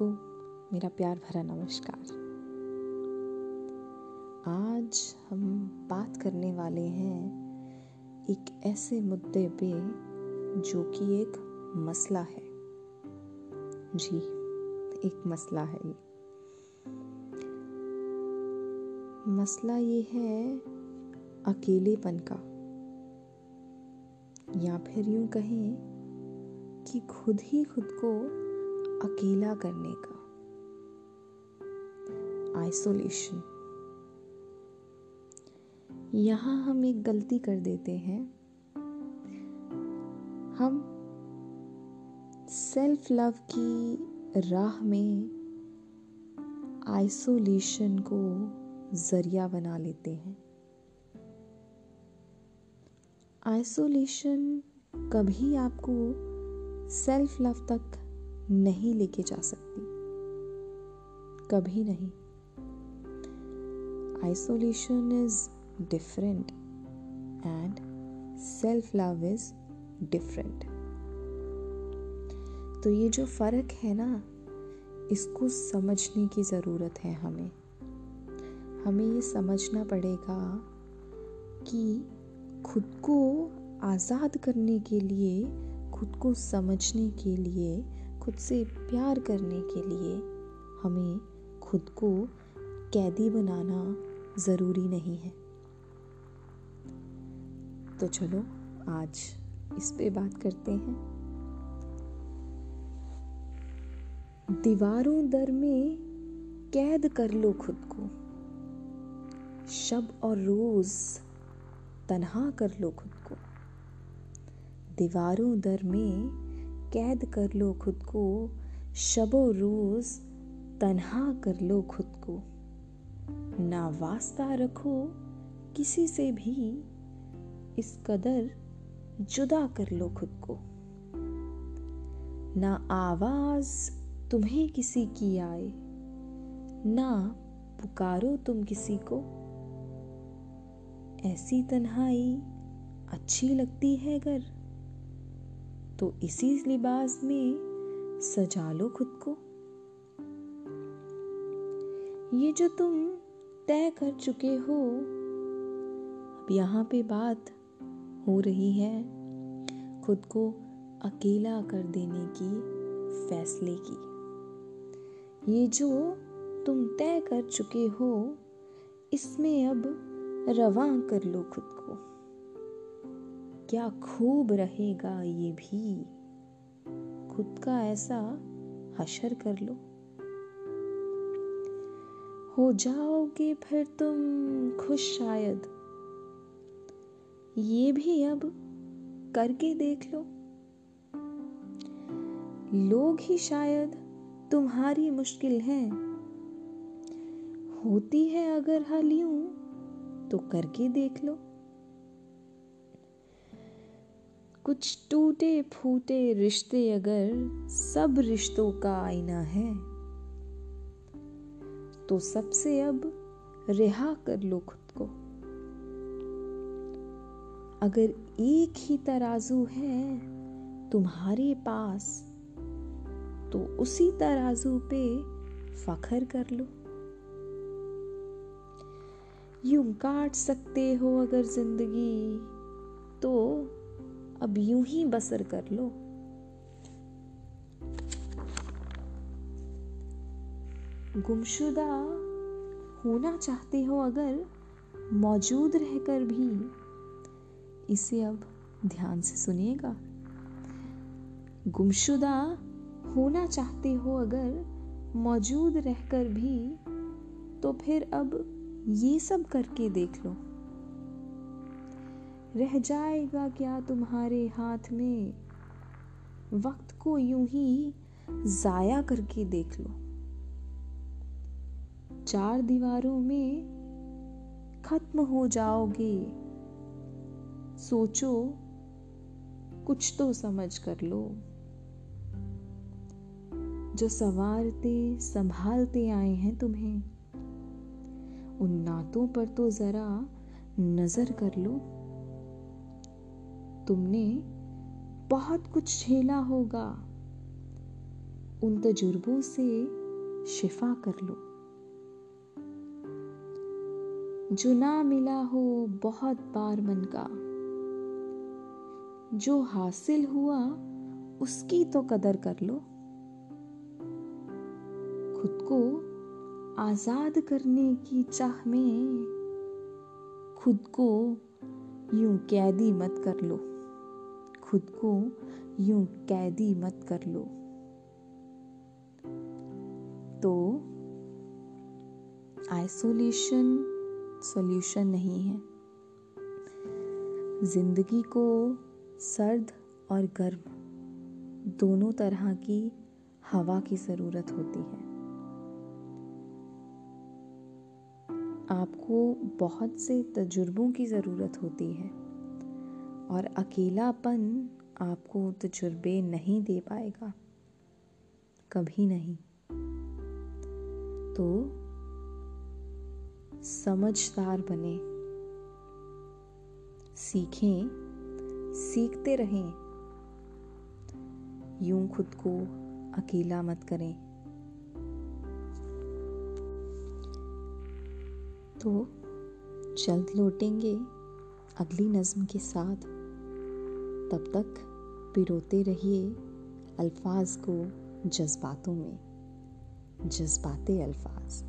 सबको मेरा प्यार भरा नमस्कार। आज हम बात करने वाले हैं एक ऐसे मुद्दे पे जो कि एक मसला है। जी, एक मसला है ये। मसला ये है अकेलेपन का। या फिर यूँ कहें कि खुद ही खुद को अकेला करने का। आइसोलेशन यहाँ हम एक गलती कर देते हैं। हम सेल्फ लव की राह में आइसोलेशन को ज़रिया बना लेते हैं। आइसोलेशन कभी आपको सेल्फ लव तक नहीं लेके जा सकती। कभी नहीं। Isolation is different and self love is different तो ये जो फ़र्क है ना, इसको समझने की ज़रूरत है हमें। हमें ये समझना पड़ेगा कि खुद को आज़ाद करने के लिए, खुद को समझने के लिए खुद से प्यार करने के लिए हमें खुद को कैदी बनाना ज़रूरी नहीं है। तो चलो, आज इस पे बात करते हैं। दीवारों दर में कैद कर लो खुद को। शब और रोज तन्हा कर लो खुद को। दीवारों दर में कैद कर लो खुद को, शबो रोज तन्हा कर लो खुद को। ना वास्ता रखो किसी से भी, इस कदर जुदा कर लो खुद को। ना आवाज़ तुम्हें किसी की आए, ना पुकारो तुम किसी को। ऐसी तन्हाई अच्छी लगती है अगर तो इसी लिबास में सजा लो खुद को। ये जो तुम तय कर चुके हो, अब यहाँ पे बात हो रही है खुद को अकेला कर देने की, फैसले की। ये जो तुम तय कर चुके हो, इसमें अब रवा कर लो खुद को। क्या खूब रहेगा ये भी। खुद का ऐसा हशर कर लो। हो जाओगे फिर तुम खुश शायद। ये भी अब करके देख लो। लोग ही शायद तुम्हारी मुश्किल है। होती है अगर हल यूँ तो करके देख लो। कुछ टूटे फूटे रिश्ते अगर सब रिश्तों का आईना है तो सबसे अब रिहा कर लो खुद को। अगर एक ही तराजू है तुम्हारे पास तो उसी तराजू पे फखर कर लो। यूँ काट सकते हो अगर ज़िंदगी अब यूँ ही बसर कर लो। गुमशुदा होना चाहते हो अगर मौजूद रहकर भी, इसे अब ध्यान से सुनिएगा। गुमशुदा होना चाहते हो अगर मौजूद रहकर भी तो फिर अब ये सब करके देख लो। रह जाएगा क्या तुम्हारे हाथ में? वक्त को यूँ ही जाया करके देख लो। चार दीवारों में खत्म हो जाओगे। सोचो, कुछ तो समझ कर लो। जो सवारते, संभालते आए हैं तुम्हें, उन नातों पर तो जरा नज़र कर लो। तुमने बहुत कुछ झेला होगा। उन तजुर्बों से शिफा कर लो। जो ना मिला हो बहुत बार मन का। जो हासिल हुआ उसकी तो कदर कर लो। खुद को आज़ाद करने की चाह में खुद को यूँ कैदी मत कर लो। खुद को यूँ कैदी मत कर लो। तो आइसोलेशन सॉल्यूशन नहीं है। ज़िंदगी को सर्द और गर्म दोनों तरह की हवा की ज़रूरत होती है। आपको बहुत से तजुर्बों की ज़रूरत होती है। और अकेलापन आपको तजुर्बे नहीं दे पाएगा। कभी नहीं। तो समझदार बने। सीखें, सीखते रहें। यूँ खुद को अकेला मत करें। तो जल्द लौटेंगे अगली नज्म के साथ। तब तक पिरोते रहिए अल्फाज को जज्बातों में। जज्बाते अल्फाज।